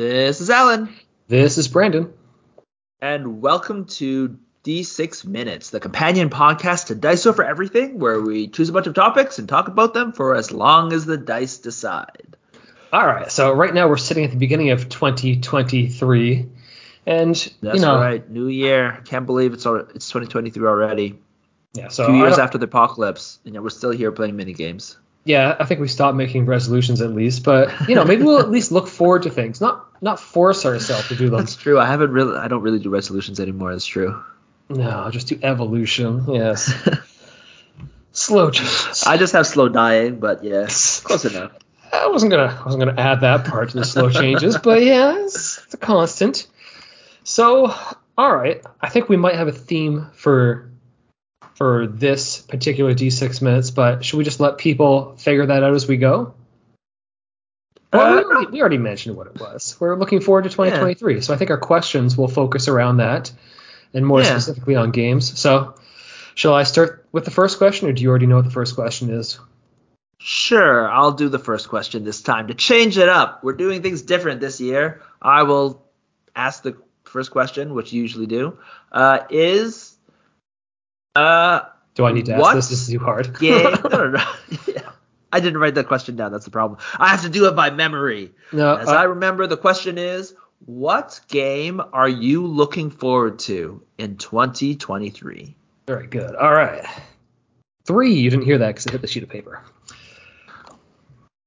This is Alan. This is Brandon. And welcome to D6 Minutes, the companion podcast to Dice Over Everything, where we choose a bunch of topics and talk about them for as long as the dice decide. All right, so right now we're sitting at the beginning of 2023, and That's you know, right, new year. Can't believe it's al- it's 2023 already. yeah, so Two years after the apocalypse, and yet we're still here playing mini games. yeah, I think we stopped making resolutions at least, but you know, maybe we'll at least look forward to things, not not force ourselves to do them. That's true. I haven't really, I don't really do resolutions anymore. That's true. No, just do evolution. Yes, slow changes. I just have slow dying, but yeah, close enough. I wasn't gonna I wasn't gonna add that part to the slow changes, but yeah, it's, it's a constant. So, all right, I think we might have a theme for for this particular D6 minutes, but should we just let people figure that out as we go? Well, we, Uh, already, we already mentioned what it was. We're looking forward to 2023, so I think our questions will focus around that, and more Yeah. specifically on games. So, shall I start with the first question, or do you already know what the first question is? Sure, I'll do the first question this time to change it up. We're doing things different this year. I will ask the first question, which you usually do. Uh, is uh Do I need to ask this? This is too hard. game? no, no, no. I didn't write that question down. That's the problem. I have to do it by memory. no, As uh, I remember, the question is, what game are you looking forward to in 2023? Very good. All right. Three. You didn't hear that because it hit the sheet of paper.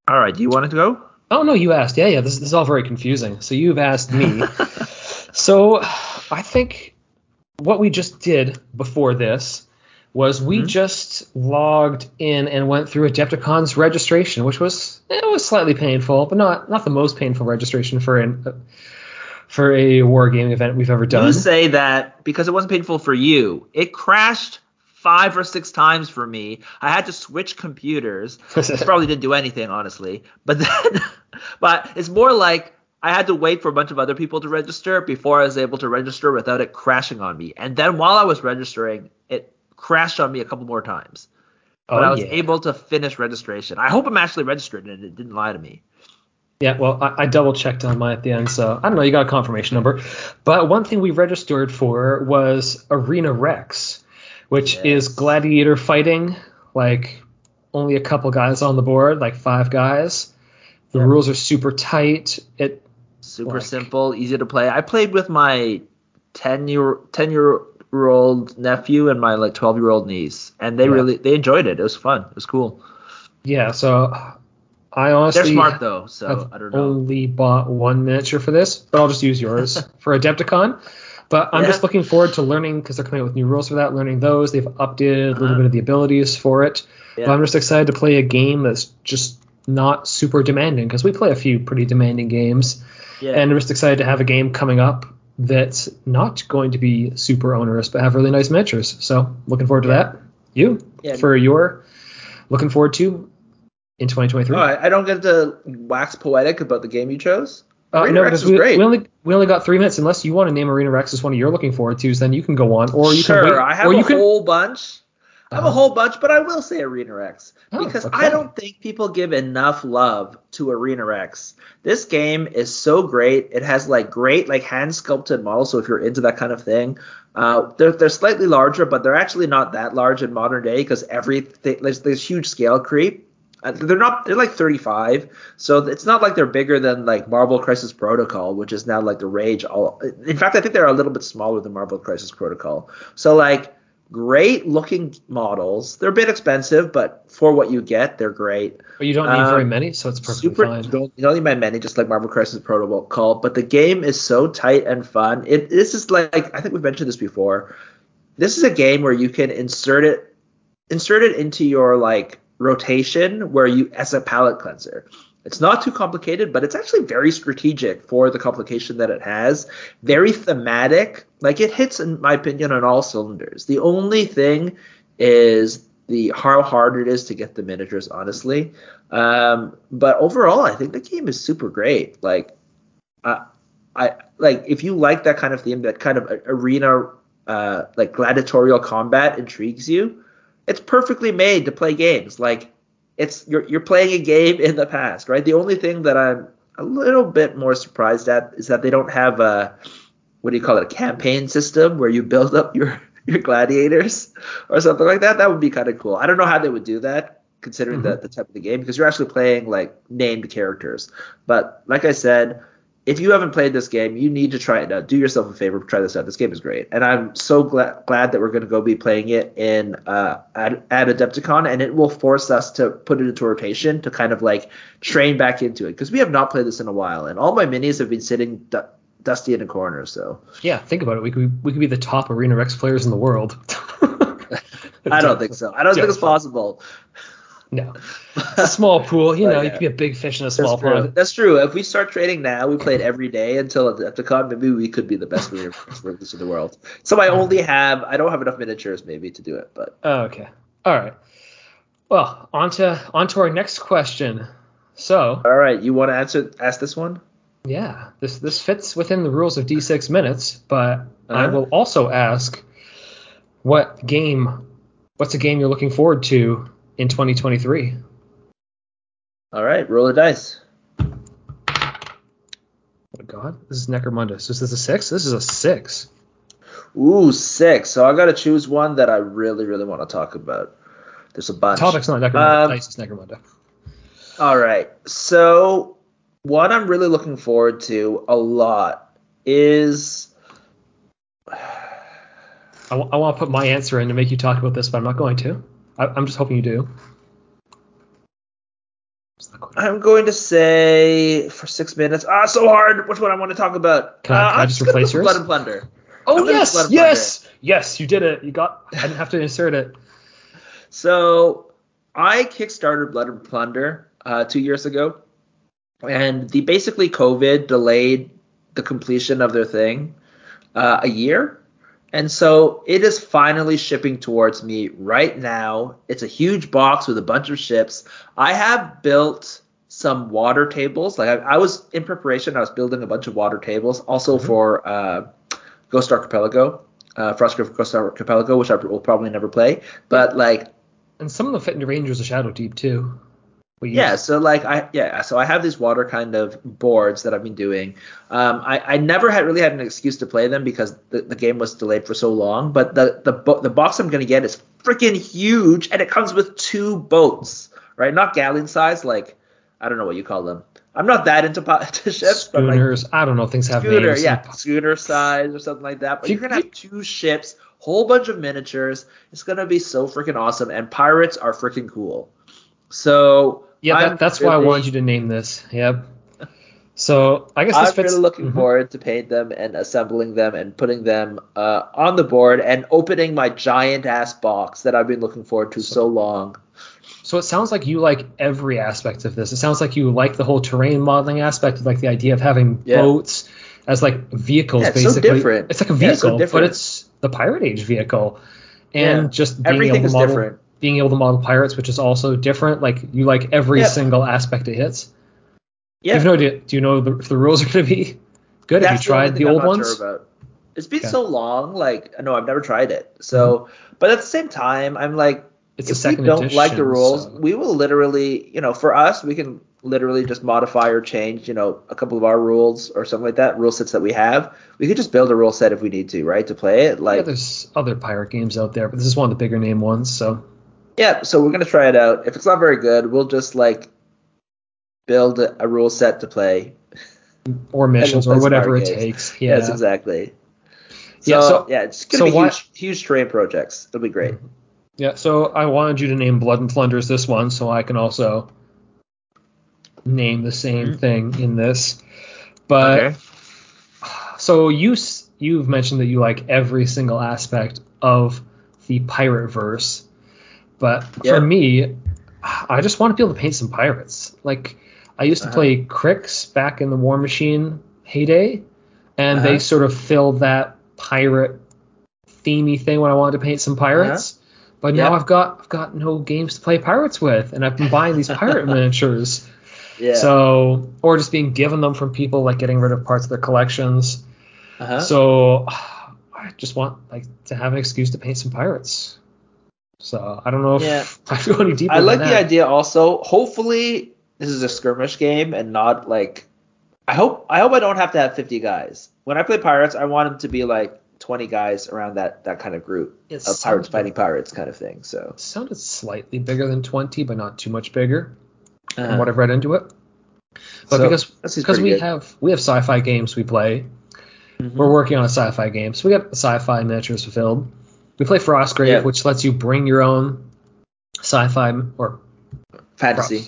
All right, do you want it to go? Oh no, you asked. Yeah, yeah. This, this is all very confusing. So you've asked me. so I think what we just did before this was we Mhm. just logged in and went through Adepticon's registration, which was it was slightly painful, but not not the most painful registration for an for a wargaming event we've ever done. You say that because it wasn't painful for you. It crashed five or six times for me. I had to switch computers. It probably didn't do anything, honestly. But then, but it's more like I had to wait for a bunch of other people to register before I was able to register without it crashing on me. And then while I was registering, it crashed on me a couple more times. But Oh, I was yeah. able to finish registration. I hope I'm actually registered and it didn't lie to me. Yeah, well, I, I double checked on mine at the end, so I don't know. You got a confirmation number, but one thing we registered for was Arena Rex, which Yes. is gladiator fighting, like only a couple guys on the board, like five guys. The Yeah. rules are super tight. It Super Like- simple, easy to play. I played with my 10 year 10 year old nephew and my like 12 year old niece and they Yeah. really they enjoyed it. It was fun. It was cool. yeah, so I honestly They're smart though, so I've I don't know. only bought one miniature for this, but I'll just use yours for Adepticon. But I'm Yeah. just looking forward to learning because they're coming out with new rules for that. Learning those, they've updated a little Uh-huh. bit of the abilities for it. Yeah. But I'm just excited to play a game that's just not super demanding because we play a few pretty demanding games, Yeah. and I'm just excited to have a game coming up that's not going to be super onerous but have really nice miniatures. So looking forward to Yeah. that. You Yeah. for your looking forward to in 2023. All right, I don't get to wax poetic about the game you chose. Uh, Arena no, Rex we, great. we only we only got three minutes. Unless you want to name Arena Rex as one of you're looking forward to, then you can go on, or you sure, can wait, I have or a you can. whole bunch. I have a whole bunch, but I will say Arena Rex Oh, because okay. I don't think people give enough love to Arena Rex. This game is so great. It has like great like hand sculpted models. So if you're into that kind of thing, uh, they're they're slightly larger, but they're actually not that large in modern day because everything there's there's huge scale creep. Uh, they're not they're like 35 so it's not like they're bigger than like marvel crisis protocol which is now like the rage all in fact i think they're a little bit smaller than marvel crisis protocol so like great looking models. They're a bit expensive but for what you get they're great. But you don't need very Um, many, so it's perfectly super fine. you don't, you don't need my many just like marvel crisis protocol but the game is so tight and fun. It this is like i think we've mentioned this before. This is a game where you can insert it insert it into your like rotation where you as a palette cleanser it's not too complicated but it's actually very strategic for the complication that it has very thematic like it hits in my opinion on all cylinders the only thing is the how hard it is to get the miniatures honestly um, but overall i think the game is super great like uh, I like if you like that kind of theme, that kind of arena, uh, like gladiatorial combat intrigues you. It's perfectly made to play games. Like it's you're you're playing a game in the past, right? The only thing that I'm a little bit more surprised at is that they don't have a what do you call it a campaign system where you build up your your gladiators or something like that. That would be kind of cool. I don't know how they would do that considering mm-hmm. the, the type of the game because you're actually playing like named characters. But like I said, if you haven't played this game, you need to try it out. Do yourself a favor, try this out. This game is great, and I'm so glad glad that we're going to go be playing it in uh, at, at Adepticon, and it will force us to put it into rotation to kind of like train back into it because we have not played this in a while, and all my minis have been sitting du- dusty in a corner. So yeah, think about it. We could we could be the top Arena Rex players in the world. I don't think so. I don't think it's possible. No, a small pool. You know, yeah. you can be a big fish in a small That's pond. That's true. If we start trading now, we played every day until at the con. Maybe we could be the best release in the world. So I only have. I don't have enough miniatures maybe to do it, but. Oh, okay. All right. Well, on to on to our next question. So. All right, you want to answer ask this one? Yeah, this this fits within the rules of D6 minutes, but uh-huh. I will also ask, what game? What's a game you're looking forward to in 2023. All right, roll the dice. Oh God, this is Necromunda. Is this a six? This is a six. Ooh, six. So I got to choose one that I really, really want to talk about. There's a bunch. Topic's not Necromunda. Um, dice is Necromunda. All right. So what I'm really looking forward to a lot is. I, w- I want to put my answer in to make you talk about this, but I'm not going to. I, am just hoping you do. I'm going to say for six minutes. Ah, so hard. Which one I want to talk about? Can I, uh, can I just replace yours? Blood and Plunder. Oh yes, yes, Plunder. yes. You did it. You got. I didn't have to insert it. So I kickstarted Blood and Plunder uh, two years ago, and the basically COVID delayed the completion of their thing uh, a year. And so it is finally shipping towards me right now. It's a huge box with a bunch of ships. I have built some water tables. Like I, I was in preparation, I was building a bunch of water tables, also mm-hmm. for uh, Ghost Archipelago, uh, Frostgrave Ghost Archipelago, which I will probably never play. But like, and some of them fit into Rangers of Shadow Deep too yeah, so like I yeah, so I have these water kind of boards that I've been doing. Um, I, I never had really had an excuse to play them because the, the game was delayed for so long. But the the bo- the box I'm gonna get is freaking huge, and it comes with two boats, right? Not galleon size, like I don't know what you call them. I'm not that into, to ships. Schooners, like, I don't know. Things have schooner, names. Yeah, schooner size or something like that. But you're gonna have two ships, whole bunch of miniatures. It's gonna be so freaking awesome, and pirates are freaking cool. So yeah, that, that's really, why I wanted you to name this. Yep. So I guess this I'm fits. really looking mm-hmm. forward to paint them and assembling them and putting them uh, on the board and opening my giant ass box that I've been looking forward to so, so long. So it sounds like you like every aspect of this. It sounds like you like the whole terrain modeling aspect, like the idea of having yeah. boats as like vehicles. Yeah, it's basically, so different. it's like a vehicle, yeah, so but it's the pirate age vehicle, and just being everything able to model, different being able to model pirates, which is also different. Like you like every single aspect it hits. Yeah. Do you know, do, do you know the, if the rules are going to be good? That's Have you tried the, the old ones? Sure it's been okay. so long. Like no, I've never tried it. So, mm-hmm. but at the same time, I'm like, it's if a second we don't edition, like the rules, so. we will literally, you know, for us, we can literally just modify or change, you know, a couple of our rules or something like that, rule sets that we have. We could just build a rule set if we need to, right, to play it. Like, yeah, there's other pirate games out there, but this is one of the bigger name ones, so yeah, so we're gonna try it out. If it's not very good, we'll just like build a, rule set to play, or missions, we'll or whatever it takes. Yeah. Yes, exactly. So, yeah, so yeah, it's gonna so be huge, huge terrain projects. It'll be great. Yeah, so I wanted you to name Blood and Plunders this one, so I can also name the same mm-hmm. thing in this. But okay. so you you've mentioned that you like every single aspect of the pirate verse. But yeah. for me, I just want to be able to paint some pirates. Like I used to uh-huh. play Cryx back in the Warmachine heyday, and uh-huh. they sort of filled that pirate themey thing when I wanted to paint some pirates. Uh-huh. But now I've got I've got no games to play pirates with, and I've been buying these pirate miniatures. Yeah. So or just being given them from people, like getting rid of parts of their collections. Uh-huh. So I just want like to have an excuse to paint some pirates. So I don't know if yeah. I go any deeper. I like the that. idea also. Hopefully this is a skirmish game and not like I hope I hope I don't have to have 50 guys. When I play pirates, I want them to be like 20 guys around that that kind of group It of pirates fighting pirates kind of thing. So It sounded slightly bigger than 20, but not too much bigger from uh, what I've read into it. But So, because because we good. have we have sci-fi games we play. Mhm. We're working on a sci-fi game, so we got the sci-fi miniatures fulfilled. We play Frostgrave, Yeah. which lets you bring your own sci-fi or fantasy.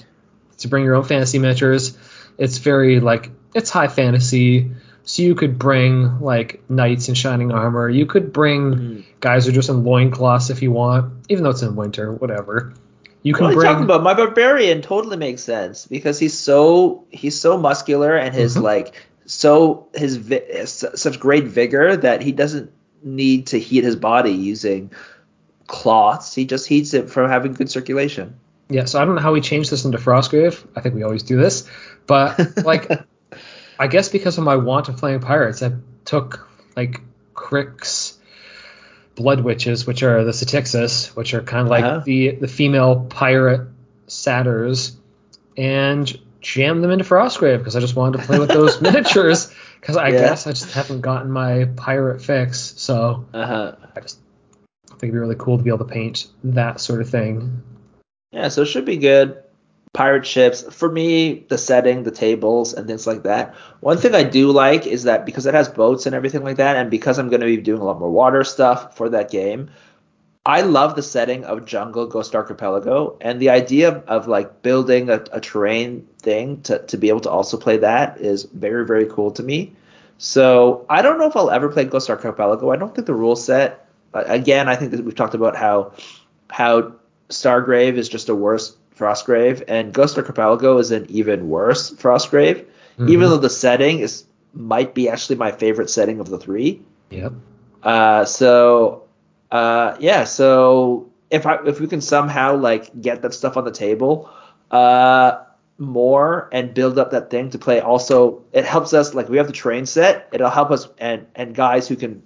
to bring your own fantasy miniatures. It's very like it's high fantasy, so you could bring like knights in shining armor. You could bring Mhm. guys who are just in loincloths if you want, even though it's in winter, whatever. You can What are you bring talking about? My barbarian totally makes sense because he's so he's so muscular and his Mhm. like so his vi- such great vigor that he doesn't need to heat his body using cloths. He just heats it from having good circulation. Yeah, so I don't know how we changed this into Frostgrave. I think we always do this, but like, I guess because of my want of playing pirates, I took like Cryx Blood Witches, which are the Satyxis, which are kind of like Uh-huh. the the female pirate satyrs, and jammed them into Frostgrave because I just wanted to play with those miniatures. Because I Yeah. guess I just haven't gotten my pirate fix, so Uh huh. I just think it'd be really cool to be able to paint that sort of thing. Yeah, so it should be good. Pirate ships. For me, the setting, the tables, and things like that. One thing I do like is that because it has boats and everything like that, and because I'm going to be doing a lot more water stuff for that game, I love the setting of Jungle Ghost Archipelago and the idea of, of like building a, a terrain thing to, to be able to also play that is very, very cool to me. So I don't know if I'll ever play Ghost Archipelago. I don't think the rule set. uh, Again, I think that we've talked about how how Stargrave is just a worse Frostgrave, and Ghost Archipelago is an even worse Frostgrave. Mhm. Even though the setting is might be actually my favorite setting of the three. Yep. Uh, so uh, yeah, so if I if we can somehow like get that stuff on the table, uh, more and build up that thing to play. Also, it helps us like we have the train set. It'll help us and and guys who can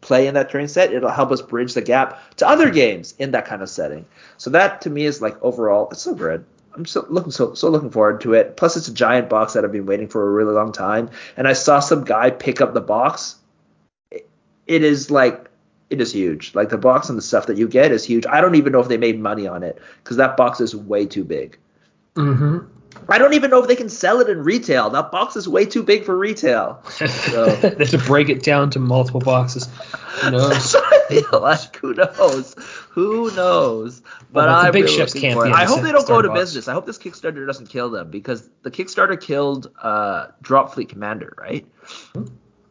play in that train set. It'll help us bridge the gap to other games in that kind of setting. So that to me is like overall, it's so good. I'm so looking so so looking forward to it. Plus, it's a giant box that I've been waiting for a really long time, and I saw some guy pick up the box. It- it is like it is huge. Like the box and the stuff that you get is huge. I don't even know if they made money on it because that box is way too big. Mm-hmm. I don't even know if they can sell it in retail. That box is way too big for retail. So- they have to break it down to multiple boxes. Who knows? That's what I feel like. Who knows? Who knows? But Well, I'm big really ships can't. I hope they don't go to box. business. I hope this Kickstarter doesn't kill them because the Kickstarter killed uh, Drop Fleet Commander, right? Hmm.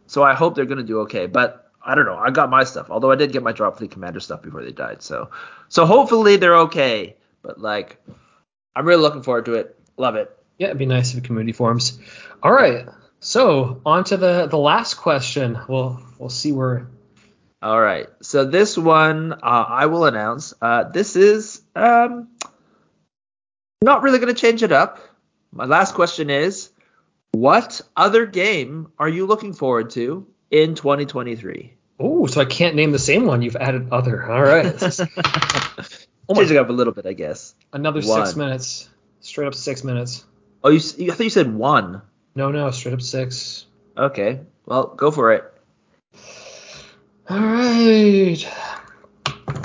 So I hope they're gonna do okay. But I don't know. I got my stuff. Although I did get my Drop Fleet Commander stuff before they died. So so hopefully they're okay. But like, I'm really looking forward to it. Love it. Yeah, it'd be nice if community forums. All right, so on to the the last question. We'll we'll see where. All right. So this one uh, I will announce. Uh, this is um, not really going to change it up. My last question is, what other game are you looking forward to in 2023? Oh, so I can't name the same one. You've added other. All right, Oh my- Change it up a little bit, I guess. another six minutes. Straight up six minutes. Oh, you, I thought you said one. No, no, straight up six. Okay. Well, go for it. All right.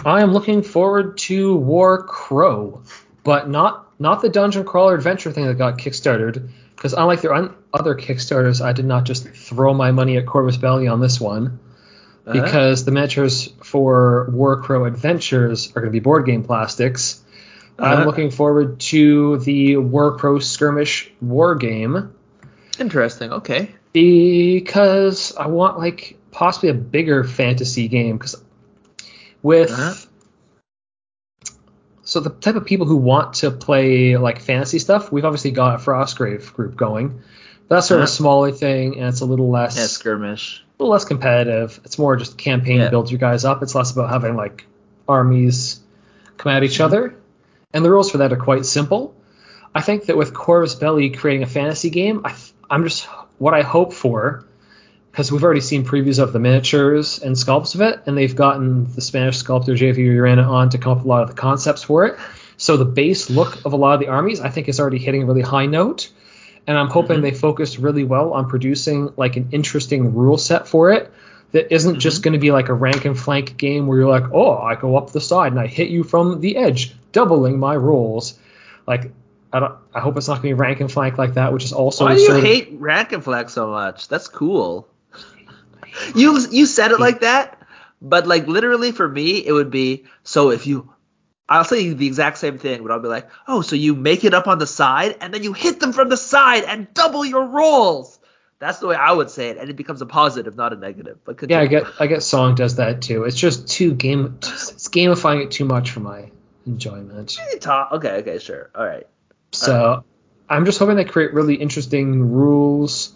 I am looking forward to Warcrow, but not not the dungeon crawler adventure thing that got kickstarted. Because unlike their un- other kickstarters, I did not just throw my money at Corvus Belli on this one. Uh-huh. Because the miniatures for Warcrow Adventures are going to be board game plastics. I'm Uh-huh. looking forward to the War Skirmish War game Interesting. Okay. because I want like possibly a bigger fantasy game because with Uh-huh. so the type of people who want to play like fantasy stuff, we've obviously got a Frostgrave group going. That's sort of a Uh-huh. smaller thing, and it's a little less Yeah, skirmish. a little less competitive. It's more just campaign Yeah. build you guys up. It's less about having like armies come at Mm-hmm. each other. And the rules for that are quite simple. I think that with Corvus Belli creating a fantasy game, I, I'm just what I hope for, because we've already seen previews of the miniatures and sculpts of it, and they've gotten the Spanish sculptor JV Urana on to come up with a lot of the concepts for it. So the base look of a lot of the armies, I think, is already hitting a really high note. and I'm hoping mm-hmm. they focus really well on producing like an interesting rule set for it that isn't mm-hmm. just going to be like a rank and flank game where you're like, oh, I go up the side and I hit you from the edge, doubling my rolls. Like, I don't. I hope it's not going to be rank and flank like that, which is also. Why do you hate rank and flank so much? That's cool. you you said it like that, but like literally for me, it would be so if you I'll say the exact same thing, but I'll be like, oh, so you make it up on the side and then you hit them from the side and double your rolls. That's the way I would say it, and it becomes a positive, not a negative. But continue. yeah, I get I get Song does that too. It's just too game, it's gamifying it too much for my enjoyment. Okay, okay, sure, all right. So right. I'm just hoping they create really interesting rules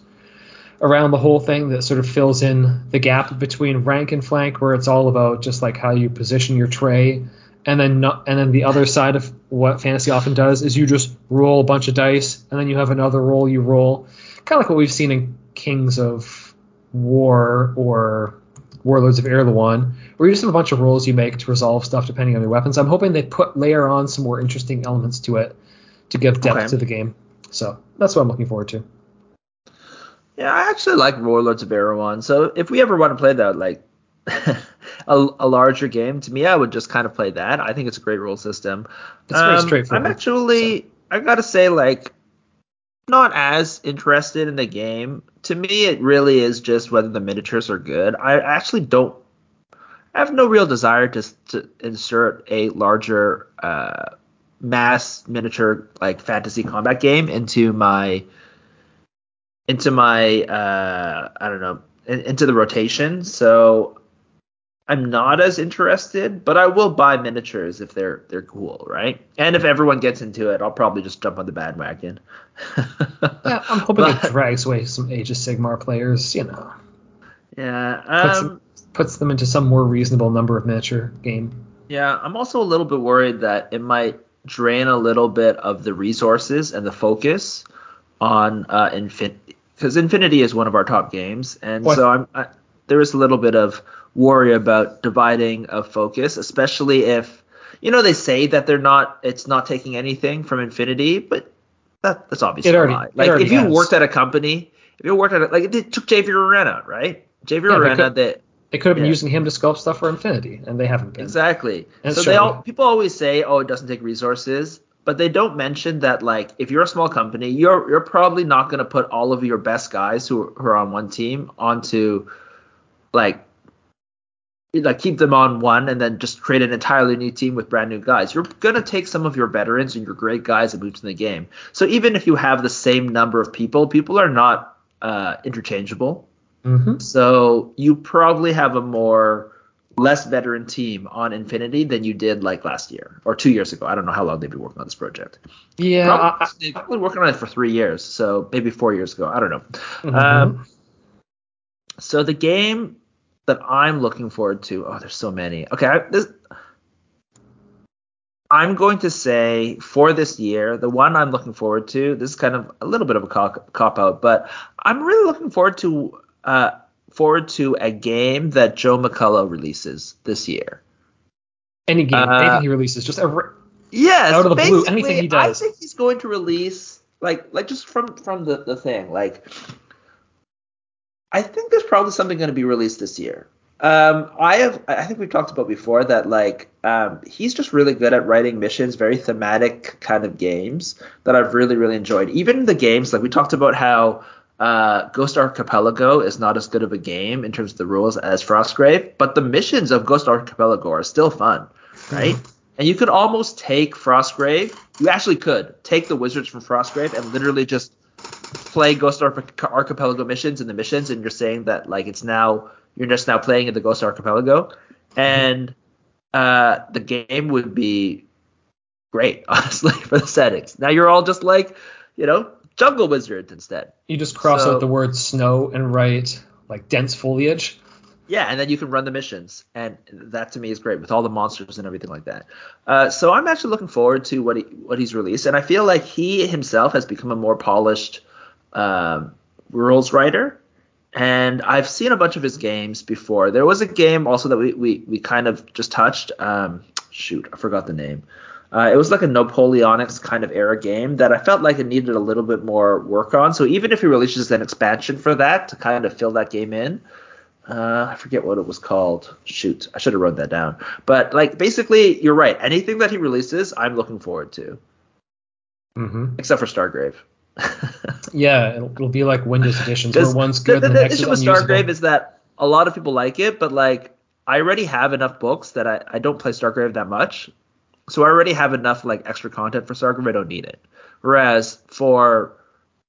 around the whole thing that sort of fills in the gap between rank and flank, where it's all about just like how you position your tray and then not, and then the other side of what fantasy often does is you just roll a bunch of dice and then you have another roll you roll kind of like what we've seen in kings of war or warlords of Erehwon, where you just have a bunch of rolls you make to resolve stuff depending on your weapons i'm hoping they put layer on some more interesting elements to it to give depth okay. to the game so that's what i'm looking forward to yeah i actually like warlords of Erehwon. so if we ever want to play that like a, a, larger game, to me, I would just kind of play that. I think it's a great rule system. It's very um, straightforward. I'm actually, so. I gotta say, like, not as interested in the game. To me, it really is just whether the miniatures are good. I actually don't. I have no real desire to, to insert a larger uh, mass miniature like fantasy combat game into my into my uh, I don't know into the rotation. So I'm not as interested, but I will buy miniatures if they're they're cool, right? And if everyone gets into it, I'll probably just jump on the bandwagon. yeah, I'm hoping but, it drags away some Age of Sigmar players, you know. Yeah. Um, puts, them, puts them into some more reasonable number of miniature game. Yeah, I'm also a little bit worried that it might drain a little bit of the resources and the focus on uh, Infinity, because Infinity is one of our top games, and what? so I'm I, there is a little bit of worry about dividing a focus, especially if you know they say that they're not it's not taking anything from Infinity, but that, that's obviously already, lie. Like if you has. worked at a company, if you worked at a, like it took Javier Arena, right? Javier yeah, Arena that they could have been yeah. using him to sculpt stuff for Infinity, and they haven't been. Exactly. And so they all people always say, oh, it doesn't take resources, but they don't mention that like if you're a small company, you're you're probably not going to put all of your best guys who, who are on one team onto like like keep them on one and then just create an entirely new team with brand new guys. You're gonna take some of your veterans and your great guys and move to the game. So even if you have the same number of people, people are not uh, interchangeable. Mm-hmm. So you probably have a more less veteran team on Infinity than you did like last year or two years ago. I don't know how long they've been working on this project. Yeah, probably, I, they've been working on it for three years, so maybe four years ago. I don't know. Mm-hmm. Um, so the game that I'm looking forward to. Oh, there's so many. Okay, I, this, I'm going to say for this year, the one I'm looking forward to. This is kind of a little bit of a cop, cop out, but I'm really looking forward to uh, forward to a game that Joe McCullough releases this year. Any game, uh, anything he releases, just a, yes, out of the blue, anything he does. I think he's going to release like like just from from the the thing like I think there's probably something going to be released this year. Um, I have, I think we've talked about before that like um, he's just really good at writing missions, very thematic kind of games that I've really really enjoyed. Even the games like we talked about how uh, Ghost Archipelago is not as good of a game in terms of the rules as Frostgrave, but the missions of Ghost Archipelago are still fun, right? And you could almost take Frostgrave. You actually could take the wizards from Frostgrave and literally just play Ghost Archipelago missions in the missions, and you're saying that like it's now you're just now playing in the Ghost Archipelago, and uh, the game would be great, honestly, for the settings. Now you're all just like, you know, jungle wizards instead. You just cross so, out the word snow and write like dense foliage. Yeah, and then you can run the missions, and that to me is great with all the monsters and everything like that. Uh, so I'm actually looking forward to what he what he's released, and I feel like he himself has become a more polished um, rules writer. And I've seen a bunch of his games before. There was a game also that we we, we kind of just touched. Um, shoot, I forgot the name. Uh, it was like a Napoleonics kind of era game that I felt like it needed a little bit more work on. So even if he releases an expansion for that to kind of fill that game in, uh, I forget what it was called. Shoot, I should have wrote that down. But like basically, you're right. Anything that he releases, I'm looking forward to, Mm-hmm. except for Stargrave. Yeah, it'll, it'll be like Windows editions where one's good the, the, the next is issue with unusable. Stargrave is that a lot of people like it, but like I already have enough books that I, I don't play Stargrave that much. So I already have enough like extra content for Stargrave. I don't need it. Whereas for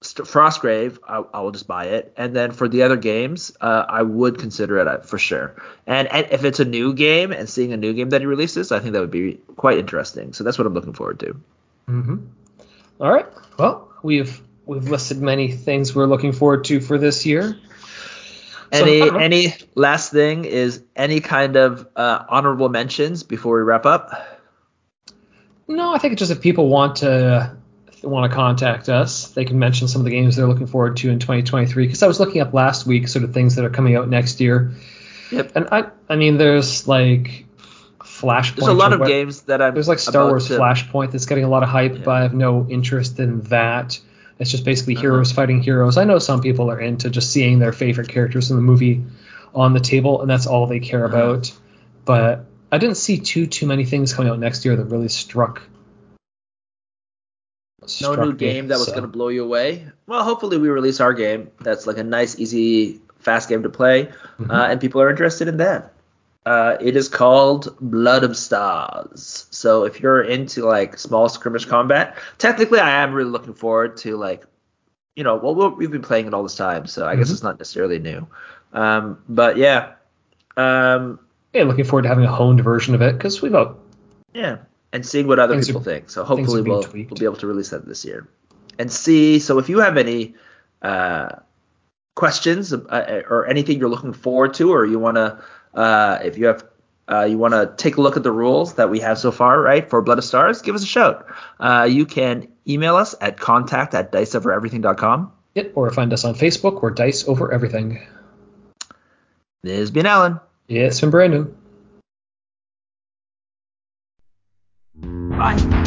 St- Frostgrave, I, I will just buy it, and then for the other games, uh, I would consider it uh, for sure. And, and if it's a new game and seeing a new game that he releases, I think that would be quite interesting. So that's what I'm looking forward to. Mm-hmm. All right. Well, we've we've listed many things we're looking forward to for this year. Any I any last thing is any kind of uh, honorable mentions before we wrap up? No, I think it's just if people want to want to contact us, they can mention some of the games they're looking forward to in 2023. Because I was looking up last week, sort of things that are coming out next year. Yep. And I, I mean, there's like Flashpoint. There's a lot of what- games that I'm. There's like Star Wars to- Flashpoint that's getting a lot of hype, Yeah. but I have no interest in that. It's just basically Uh-huh. heroes fighting heroes. I know some people are into just seeing their favorite characters in the movie on the table, and that's all they care Uh-huh. about. But I didn't see too too many things coming out next year that really struck. No new me, game that was so. going to blow you away. Well, hopefully we release our game. That's like a nice, easy, fast game to play, Mhm. uh, and people are interested in that. Uh, it is called Blood of Stars. So if you're into like small skirmish combat, technically I am really looking forward to like, you know, well we've been playing it all this time, so I guess Mhm. it's not necessarily new. Um, but yeah, um, Yeah, looking forward to having a honed version of it because we've got Yeah, and seeing what other people are- think. So hopefully we'll, tweaked. we'll be able to release that this year. And see, so if you have any uh, questions uh, or anything you're looking forward to, or you want to, uh, if you have, uh, you want to take a look at the rules that we have so far, right, for Blood of Stars, give us a shout. Uh, you can email us at contact at diceovereverything.com. it, or find us on Facebook or Dice Over Everything. This has been Alan. Yeah, it's been brand new. Bye.